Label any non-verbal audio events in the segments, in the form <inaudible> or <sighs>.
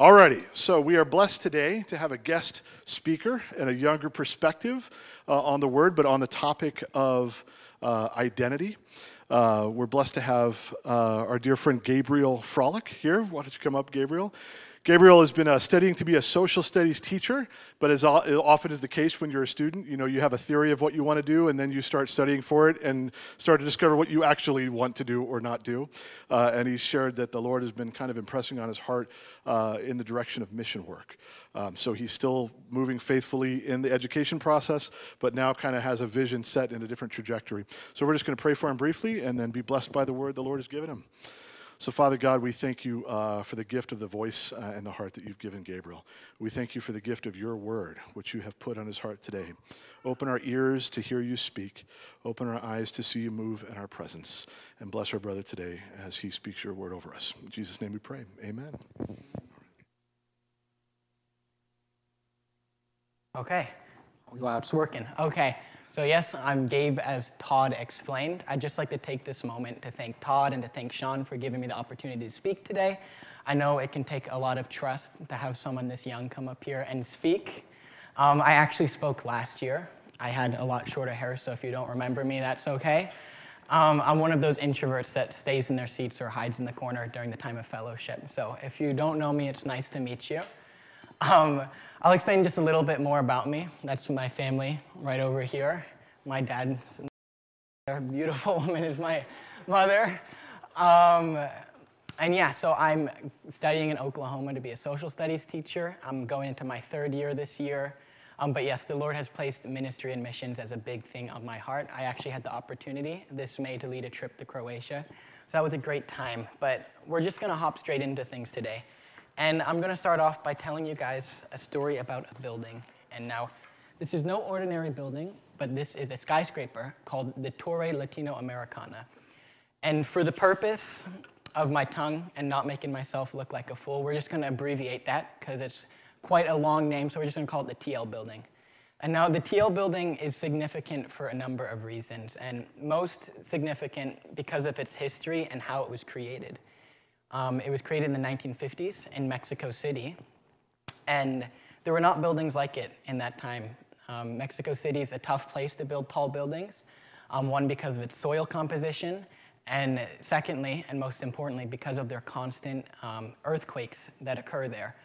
Alrighty, so we are blessed today to have a guest speaker and a younger perspective uh, on the word, but on the topic of uh, identity. Uh, we're blessed to have uh, our dear friend Gabriel Frolick here. Why don't you come up, Gabriel? Gabriel has been uh, studying to be a social studies teacher, but as often is the case when you're a student, you know, you have a theory of what you want to do, and then you start studying for it and start to discover what you actually want to do or not do. Uh, and he's shared that the Lord has been kind of impressing on his heart uh, in the direction of mission work. Um, so he's still moving faithfully in the education process, but now kind of has a vision set in a different trajectory. So we're just going to pray for him briefly and then be blessed by the word the Lord has given him. So, Father God, we thank you uh, for the gift of the voice uh, and the heart that you've given Gabriel. We thank you for the gift of your word, which you have put on his heart today. Open our ears to hear you speak, open our eyes to see you move in our presence, and bless our brother today as he speaks your word over us. In Jesus' name we pray. Amen. Okay. Wow, it's working. Okay. So, yes, I'm Gabe, as Todd explained. I'd just like to take this moment to thank Todd and to thank Sean for giving me the opportunity to speak today. I know it can take a lot of trust to have someone this young come up here and speak. Um, I actually spoke last year. I had a lot shorter hair, so if you don't remember me, that's okay. Um, I'm one of those introverts that stays in their seats or hides in the corner during the time of fellowship. So if you don't know me, it's nice to meet you. Um, I'll explain just a little bit more about me. That's my family right over here. My dad, a beautiful <laughs> woman, is my mother. Um, and yeah, so I'm studying in Oklahoma to be a social studies teacher. I'm going into my third year this year. Um, but yes, the Lord has placed ministry and missions as a big thing on my heart. I actually had the opportunity this May to lead a trip to Croatia. So that was a great time. But we're just going to hop straight into things today. And I'm going to start off by telling you guys a story about a building. And now, this is no ordinary building, but this is a skyscraper called the Torre Latinoamericana. And for the purpose of my tongue and not making myself look like a fool, we're just going to abbreviate that because it's quite a long name, so we're just going to call it the TL building. And now the TL building is significant for a number of reasons, and most significant because of its history and how it was created. Um, it was created in the 1950s in Mexico City, and there were not buildings like it in that time. Um, Mexico City is a tough place to build tall buildings, um, one, because of its soil composition, and secondly, and most importantly, because of their constant um, earthquakes that occur there.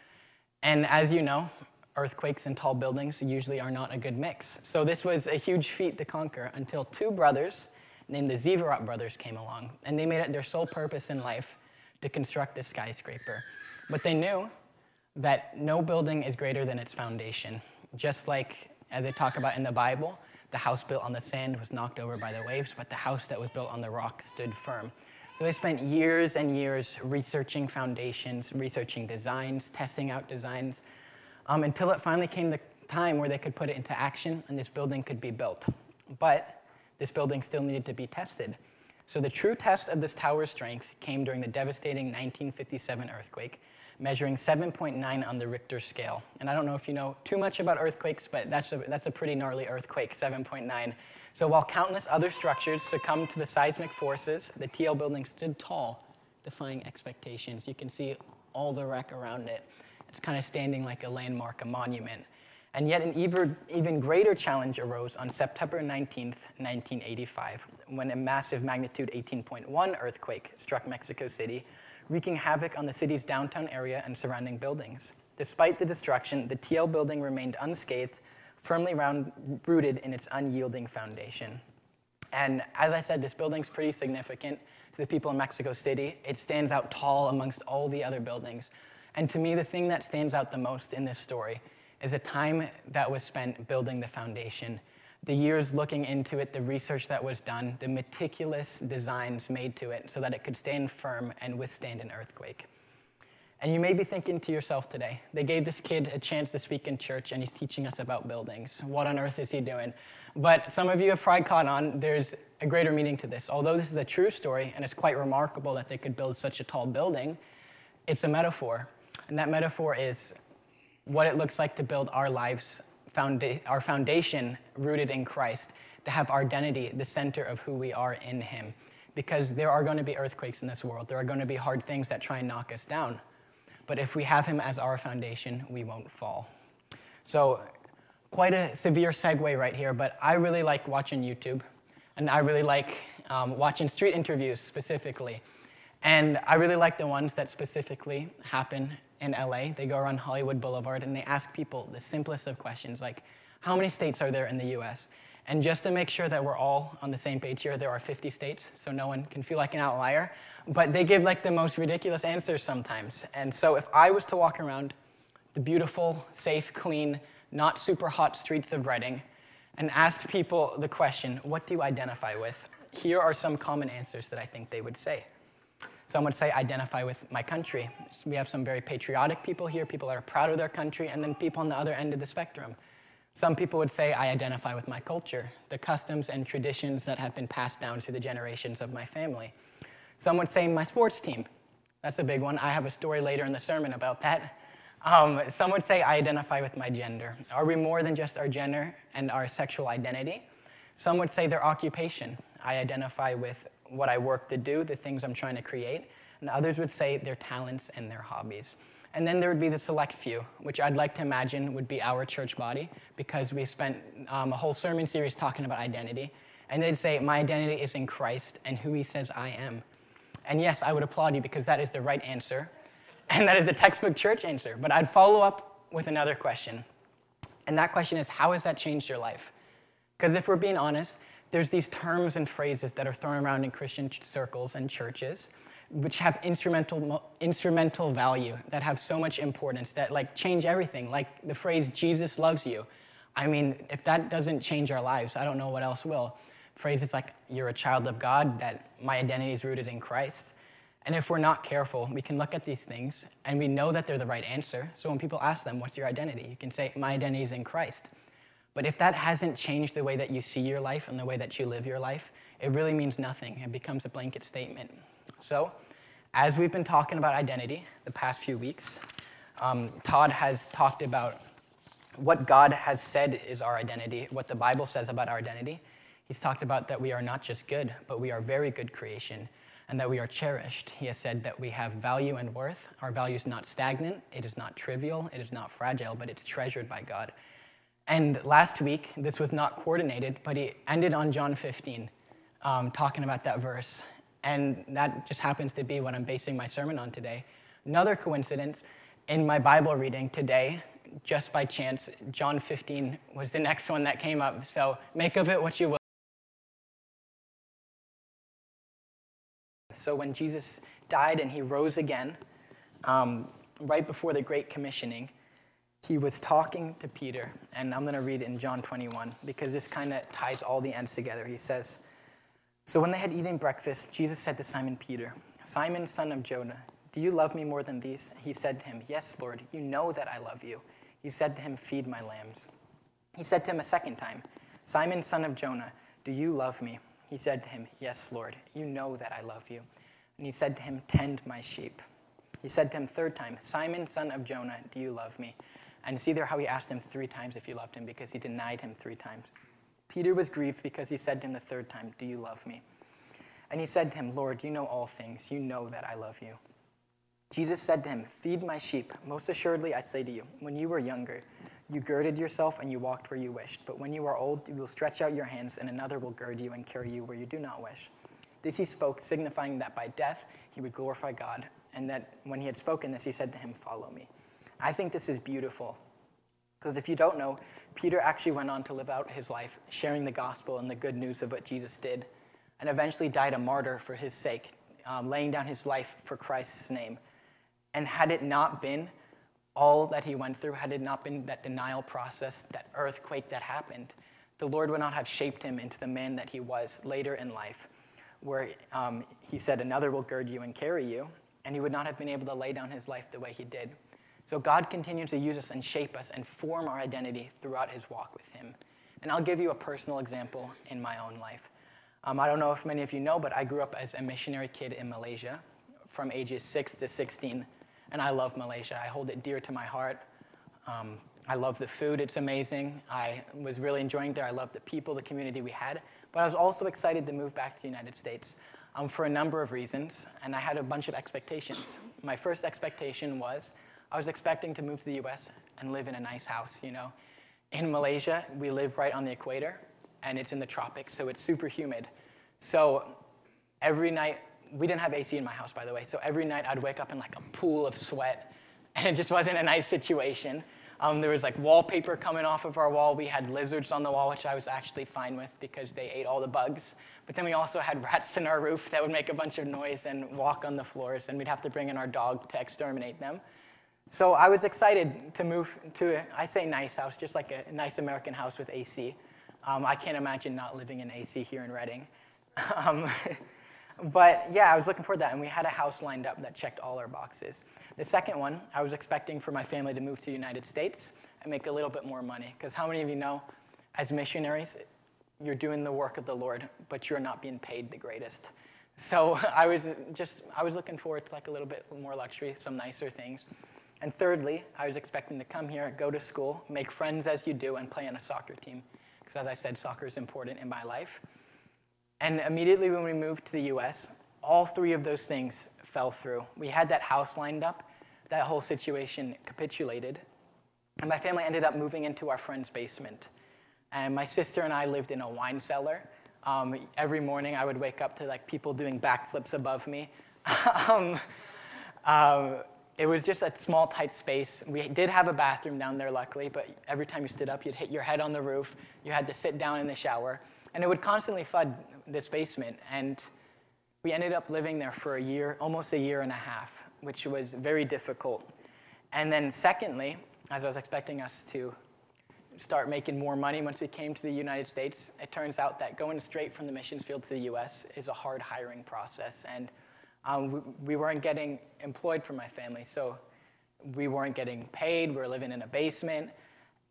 And as you know, earthquakes and tall buildings usually are not a good mix. So this was a huge feat to conquer until two brothers named the Zeevaert brothers came along, and they made it their sole purpose in life to construct this skyscraper. But they knew that no building is greater than its foundation. Just like as they talk about in the Bible, the house built on the sand was knocked over by the waves, but the house that was built on the rock stood firm. So they spent years and years researching foundations, researching designs, testing out designs, um, until it finally came the time where they could put it into action and this building could be built. But this building still needed to be tested. So the true test of this tower's strength came during the devastating 1957 earthquake, measuring 7.9 on the Richter scale. And I don't know if you know too much about earthquakes, but that's a, that's a pretty gnarly earthquake, 7.9. So while countless other structures succumbed to the seismic forces, the TL building stood tall, defying expectations. You can see all the wreck around it. It's kind of standing like a landmark, a monument. And yet, an even, even greater challenge arose on September 19, 1985, when a massive magnitude 18.1 earthquake struck Mexico City, wreaking havoc on the city's downtown area and surrounding buildings. Despite the destruction, the TL building remained unscathed, firmly round, rooted in its unyielding foundation. And as I said, this building's pretty significant to the people in Mexico City. It stands out tall amongst all the other buildings. And to me, the thing that stands out the most in this story is a time that was spent building the foundation, the years looking into it, the research that was done, the meticulous designs made to it so that it could stand firm and withstand an earthquake. And you may be thinking to yourself today, they gave this kid a chance to speak in church and he's teaching us about buildings. What on earth is he doing? But some of you have probably caught on, there's a greater meaning to this. Although this is a true story and it's quite remarkable that they could build such a tall building, it's a metaphor. And that metaphor is what it looks like to build our lives, founda- our foundation rooted in Christ, to have our identity the center of who we are in Him. Because there are going to be earthquakes in this world, there are going to be hard things that try and knock us down. but if we have him as our foundation, we won't fall. So, quite a severe segue right here, but I really like watching YouTube, and I really like um, watching street interviews specifically. And I really like the ones that specifically happen in LA. They go around Hollywood Boulevard and they ask people the simplest of questions, like, how many states are there in the US? And just to make sure that we're all on the same page here, there are 50 states, so no one can feel like an outlier. But they give like the most ridiculous answers sometimes. And so if I was to walk around the beautiful, safe, clean, not super hot streets of Redding and asked people the question, what do you identify with? Here are some common answers that I think they would say. Some would say, identify with my country. We have some very patriotic people here, people that are proud of their country, and then people on the other end of the spectrum. Some people would say, I identify with my culture, the customs and traditions that have been passed down through the generations of my family. Some would say, my sports team. That's a big one. I have a story later in the sermon about that. Um, some would say, I identify with my gender. Are we more than just our gender and our sexual identity? Some would say their occupation. I identify with what I work to do, the things I'm trying to create. And others would say their talents and their hobbies. And then there would be the select few, which I'd like to imagine would be our church body, because we spent um, a whole sermon series talking about identity. And they'd say, My identity is in Christ and who he says I am. And yes, I would applaud you because that is the right answer. <laughs> And that is the textbook church answer. But I'd follow up with another question. And that question is, How has that changed your life? Because if we're being honest, there's these terms and phrases that are thrown around in Christian circles and churches which have instrumental, instrumental value, that have so much importance, that like change everything. Like the phrase, Jesus loves you. I mean, if that doesn't change our lives, I don't know what else will. Phrases like, you're a child of God, that my identity is rooted in Christ. And if we're not careful, we can look at these things and we know that they're the right answer. So when people ask them, what's your identity? You can say, my identity is in Christ. But if that hasn't changed the way that you see your life and the way that you live your life, it really means nothing. It becomes a blanket statement. So, as we've been talking about identity the past few weeks, um, Todd has talked about what God has said is our identity, what the Bible says about our identity. He's talked about that we are not just good, but we are very good creation, and that we are cherished. He has said that we have value and worth. Our value is not stagnant, it is not trivial, it is not fragile, but it's treasured by God. And last week, this was not coordinated, but he ended on John 15, um, talking about that verse. And that just happens to be what I'm basing my sermon on today. Another coincidence, in my Bible reading today, just by chance, John 15 was the next one that came up. So make of it what you will. So when Jesus died and he rose again, um, right before the Great Commissioning, he was talking to Peter, and I'm going to read it in John 21 because this kind of ties all the ends together. He says, So when they had eaten breakfast, Jesus said to Simon Peter, Simon, son of Jonah, do you love me more than these? He said to him, Yes, Lord, you know that I love you. He said to him, Feed my lambs. He said to him a second time, Simon, son of Jonah, do you love me? He said to him, Yes, Lord, you know that I love you. And he said to him, Tend my sheep. He said to him third time, Simon, son of Jonah, do you love me? And see there how he asked him three times if he loved him because he denied him three times. Peter was grieved because he said to him the third time, Do you love me? And he said to him, Lord, you know all things. You know that I love you. Jesus said to him, Feed my sheep. Most assuredly, I say to you, when you were younger, you girded yourself and you walked where you wished. But when you are old, you will stretch out your hands, and another will gird you and carry you where you do not wish. This he spoke, signifying that by death he would glorify God. And that when he had spoken this, he said to him, Follow me. I think this is beautiful. Because if you don't know, Peter actually went on to live out his life sharing the gospel and the good news of what Jesus did, and eventually died a martyr for his sake, um, laying down his life for Christ's name. And had it not been all that he went through, had it not been that denial process, that earthquake that happened, the Lord would not have shaped him into the man that he was later in life, where um, he said, Another will gird you and carry you, and he would not have been able to lay down his life the way he did. So God continues to use us and shape us and form our identity throughout his walk with him. And I'll give you a personal example in my own life. Um, I don't know if many of you know, but I grew up as a missionary kid in Malaysia from ages 6 to 16. And I love Malaysia. I hold it dear to my heart. Um, I love the food, it's amazing. I was really enjoying there. I love the people, the community we had. But I was also excited to move back to the United States. um, for a number of reasons, and I had a bunch of expectations. My first expectation was I was expecting to move to the US and live in a nice house, you know. In Malaysia, we live right on the equator, and it's in the tropics, so it's super humid. So every night, we didn't have AC in my house, by the way, so every night I'd wake up in like a pool of sweat, <laughs> and it just wasn't a nice situation. Um, there was like wallpaper coming off of our wall. We had lizards on the wall, which I was actually fine with because they ate all the bugs. But then we also had rats in our roof that would make a bunch of noise and walk on the floors, and we'd have to bring in our dog to exterminate them. So I was excited to move to, I say nice house, just like a nice American house with AC. Um, I can't imagine not living in AC here in Redding. <laughs> Um, <laughs> but yeah, I was looking for that, and we had a house lined up that checked all our boxes. The second one, I was expecting for my family to move to the United States and make a little bit more money. Because how many of you know, as missionaries, you're doing the work of the Lord, but you're not being paid the greatest. So <laughs> I was just, I was looking forward to like a little bit more luxury, some nicer things. And thirdly, I was expecting to come here, go to school, make friends as you do, and play on a soccer team. Because as I said, soccer is important in my life. And immediately when we moved to the US, all three of those things fell through. We had that house lined up, that whole situation capitulated. And my family ended up moving into our friend's basement. And my sister and I lived in a wine cellar. Um, every morning I would wake up to like people doing backflips above me. <laughs> um, uh, it was just a small, tight space. We did have a bathroom down there, luckily, but every time you stood up, you'd hit your head on the roof. You had to sit down in the shower. And it would constantly flood this basement. And we ended up living there for a year, almost a year and a half, which was very difficult. And then, secondly, as I was expecting us to start making more money once we came to the United States, it turns out that going straight from the missions field to the US is a hard hiring process. And um, we, we, weren't getting employed for my family, so we weren't getting paid. We were living in a basement,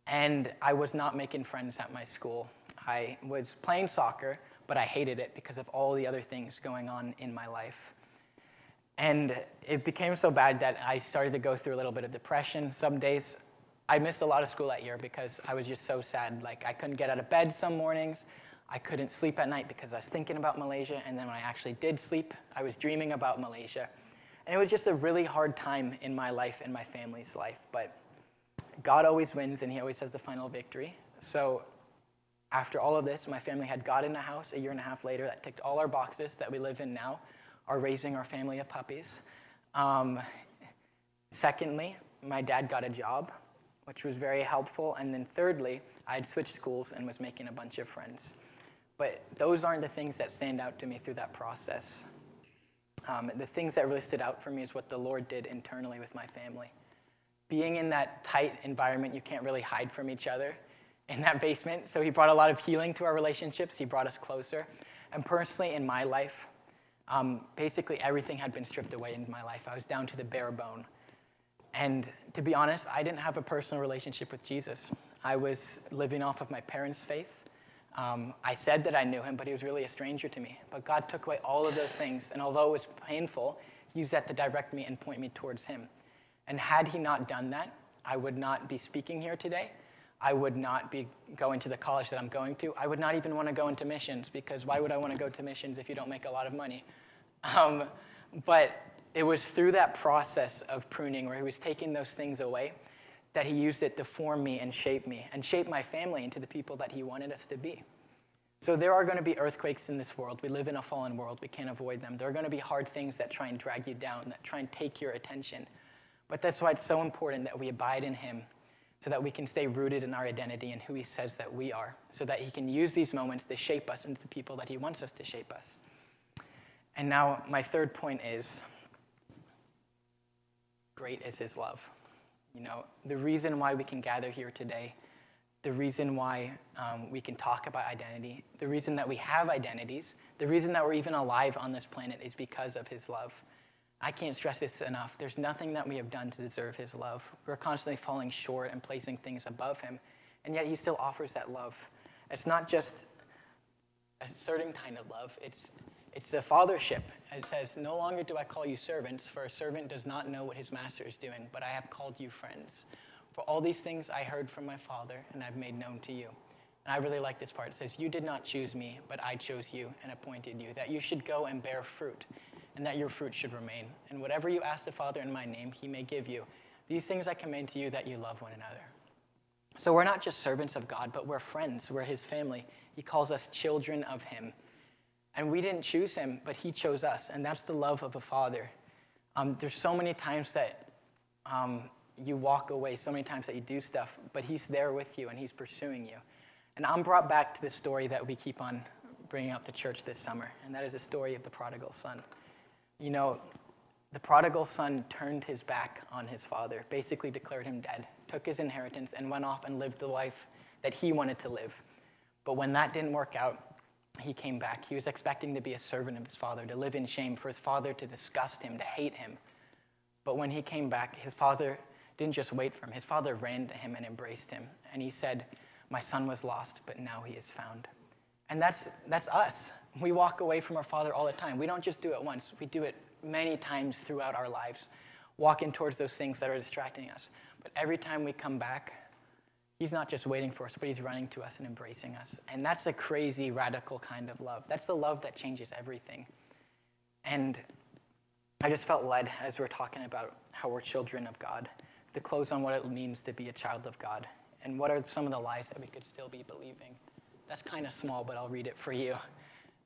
and I was not making friends at my school. I was playing soccer, but I hated it because of all the other things going on in my life. And it became so bad that I started to go through a little bit of depression. Some days I missed a lot of school that year because I was just so sad. Like I couldn't get out of bed some mornings. I couldn't sleep at night because I was thinking about Malaysia. And then when I actually did sleep, I was dreaming about Malaysia. And it was just a really hard time in my life and my family's life. But God always wins and He always has the final victory. So after all of this, my family had got in a house a year and a half later that ticked all our boxes that we live in now, are raising our family of puppies. Um, secondly, my dad got a job, which was very helpful. And then thirdly, I had switched schools and was making a bunch of friends. But those aren't the things that stand out to me through that process. Um, the things that really stood out for me is what the Lord did internally with my family. Being in that tight environment, you can't really hide from each other in that basement. So he brought a lot of healing to our relationships. He brought us closer. And personally, in my life, um, basically everything had been stripped away in my life. I was down to the bare bone. And to be honest, I didn't have a personal relationship with Jesus. I was living off of my parents' faith. Um, I said that I knew him, but he was really a stranger to me. But God took away all of those things. And although it was painful, used that to direct me and point me towards him. And had he not done that, I would not be speaking here today. I would not be going to the college that I'm going to. I would not even want to go into missions because why would I want to go to missions if you don't make a lot of money? <laughs> Um, but it was through that process of pruning where he was taking those things away that he used it to form me and shape me and shape my family into the people that he wanted us to be. So there are going to be earthquakes in this world. We live in a fallen world. We can't avoid them. There are going to be hard things that try and drag you down, that try and take your attention. But that's why it's so important that we abide in him so that we can stay rooted in our identity and who He says that we are, so that He can use these moments to shape us into the people that He wants us to shape us. And now, my third point is great is His love. You know, the reason why we can gather here today, the reason why um, we can talk about identity, the reason that we have identities, the reason that we're even alive on this planet is because of His love. I can't stress this enough. There's nothing that we have done to deserve his love. We're constantly falling short and placing things above him, and yet he still offers that love. It's not just a certain kind of love, it's, it's the fathership. It says, No longer do I call you servants, for a servant does not know what his master is doing, but I have called you friends. For all these things I heard from my Father, and I've made known to you. And I really like this part. It says, You did not choose me, but I chose you and appointed you, that you should go and bear fruit, and that your fruit should remain. And whatever you ask the Father in my name, he may give you. These things I command to you that you love one another. So we're not just servants of God, but we're friends. We're his family. He calls us children of him. And we didn't choose him, but he chose us. And that's the love of a father. Um, there's so many times that um, you walk away, so many times that you do stuff, but he's there with you and he's pursuing you. And I'm brought back to the story that we keep on bringing up to church this summer, and that is the story of the prodigal son. You know, the prodigal son turned his back on his father, basically declared him dead, took his inheritance, and went off and lived the life that he wanted to live. But when that didn't work out, he came back. He was expecting to be a servant of his father, to live in shame, for his father to disgust him, to hate him. But when he came back, his father didn't just wait for him, his father ran to him and embraced him. And he said, My son was lost, but now he is found. And that's, that's us. We walk away from our father all the time. We don't just do it once, we do it many times throughout our lives, walking towards those things that are distracting us. But every time we come back, He's not just waiting for us, but He's running to us and embracing us. And that's a crazy, radical kind of love. That's the love that changes everything. And I just felt led as we're talking about how we're children of God to close on what it means to be a child of God and what are some of the lies that we could still be believing. That's kind of small, but I'll read it for you.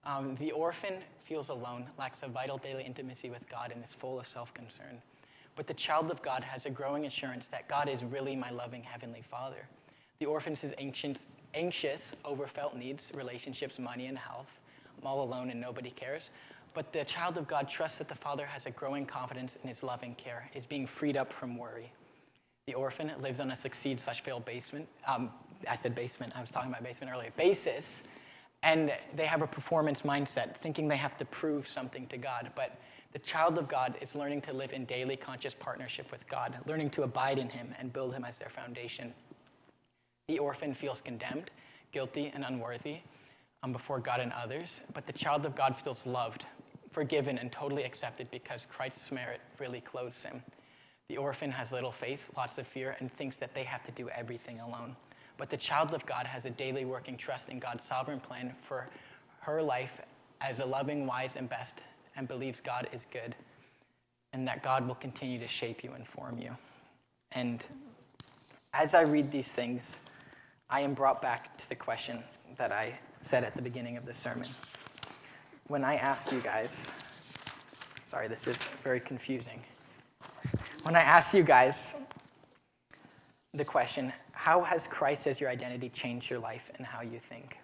Um, the orphan feels alone, lacks a vital daily intimacy with God, and is full of self concern. But the child of God has a growing assurance that God is really my loving Heavenly Father. The orphan is anxious, anxious over felt needs, relationships, money, and health. I'm all alone and nobody cares. But the child of God trusts that the Father has a growing confidence in his loving care, is being freed up from worry. The orphan lives on a succeed slash fail basement. Um, I said basement, I was talking about basement earlier. Basis. And they have a performance mindset, thinking they have to prove something to God. But the child of God is learning to live in daily conscious partnership with God, learning to abide in Him and build Him as their foundation. The orphan feels condemned, guilty, and unworthy um, before God and others, but the child of God feels loved, forgiven, and totally accepted because Christ's merit really clothes him. The orphan has little faith, lots of fear, and thinks that they have to do everything alone. But the child of God has a daily working trust in God's sovereign plan for her life as a loving, wise, and best, and believes God is good, and that God will continue to shape you and form you. And as I read these things, I am brought back to the question that I said at the beginning of the sermon. When I ask you guys, sorry, this is very confusing. When I ask you guys the question, how has Christ as your identity changed your life and how you think?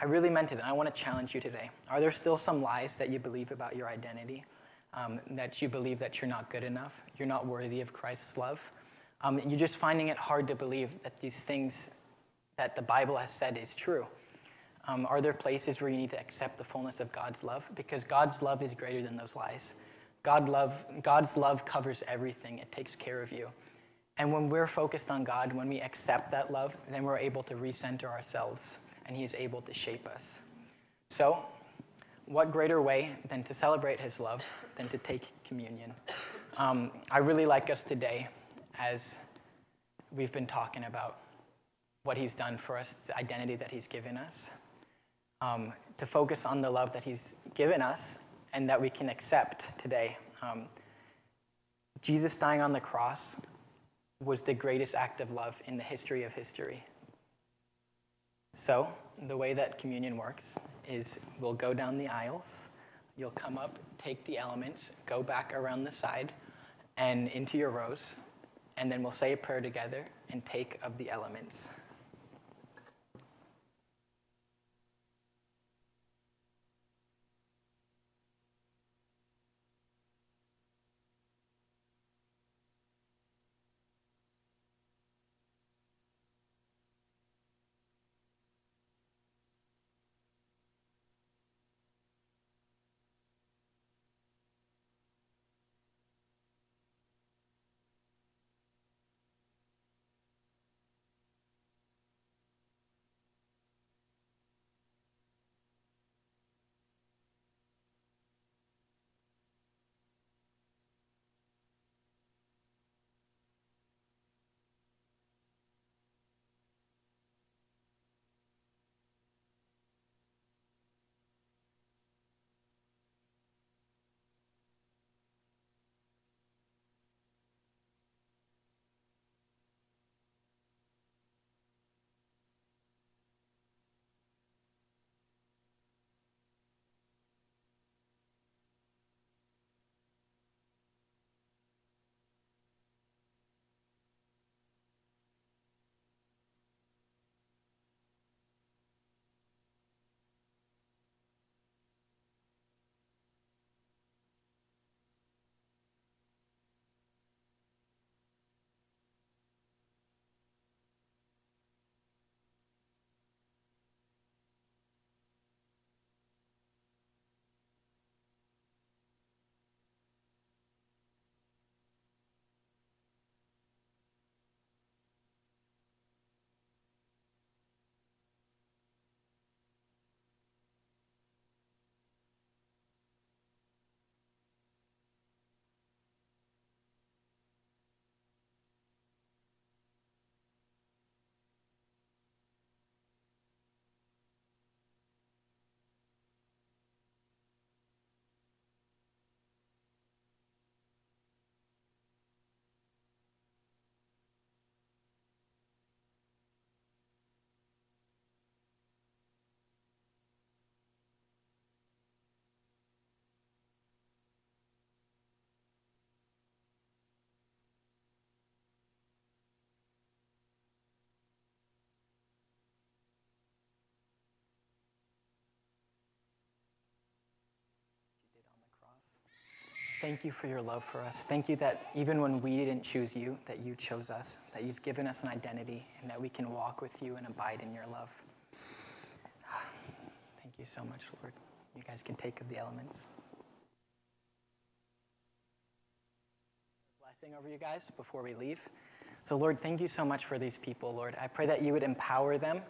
I really meant it, and I want to challenge you today. Are there still some lies that you believe about your identity? Um, that you believe that you're not good enough, you're not worthy of Christ's love? Um, you're just finding it hard to believe that these things that the Bible has said is true. Um, are there places where you need to accept the fullness of God's love? Because God's love is greater than those lies. God love, God's love covers everything, it takes care of you. And when we're focused on God, when we accept that love, then we're able to recenter ourselves and He is able to shape us. So, what greater way than to celebrate His love than to take communion? Um, I really like us today as we've been talking about what He's done for us, the identity that He's given us, um, to focus on the love that He's given us and that we can accept today. Um, Jesus dying on the cross was the greatest act of love in the history of history. So, the way that communion works is we'll go down the aisles, you'll come up, take the elements, go back around the side and into your rows, and then we'll say a prayer together and take of the elements. Thank you for your love for us. Thank you that even when we didn't choose you, that you chose us, that you've given us an identity, and that we can walk with you and abide in your love. <sighs> Thank you so much, Lord. You guys can take of the elements. Blessing over you guys before we leave. So, Lord, thank you so much for these people, Lord. I pray that you would empower them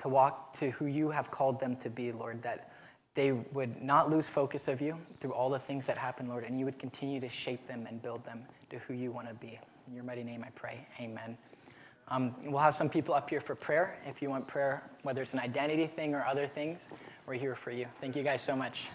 to walk to who you have called them to be, Lord, that they would not lose focus of you through all the things that happen, Lord, and you would continue to shape them and build them to who you want to be. In your mighty name I pray. Amen. Um, we'll have some people up here for prayer. If you want prayer, whether it's an identity thing or other things, we're here for you. Thank you guys so much.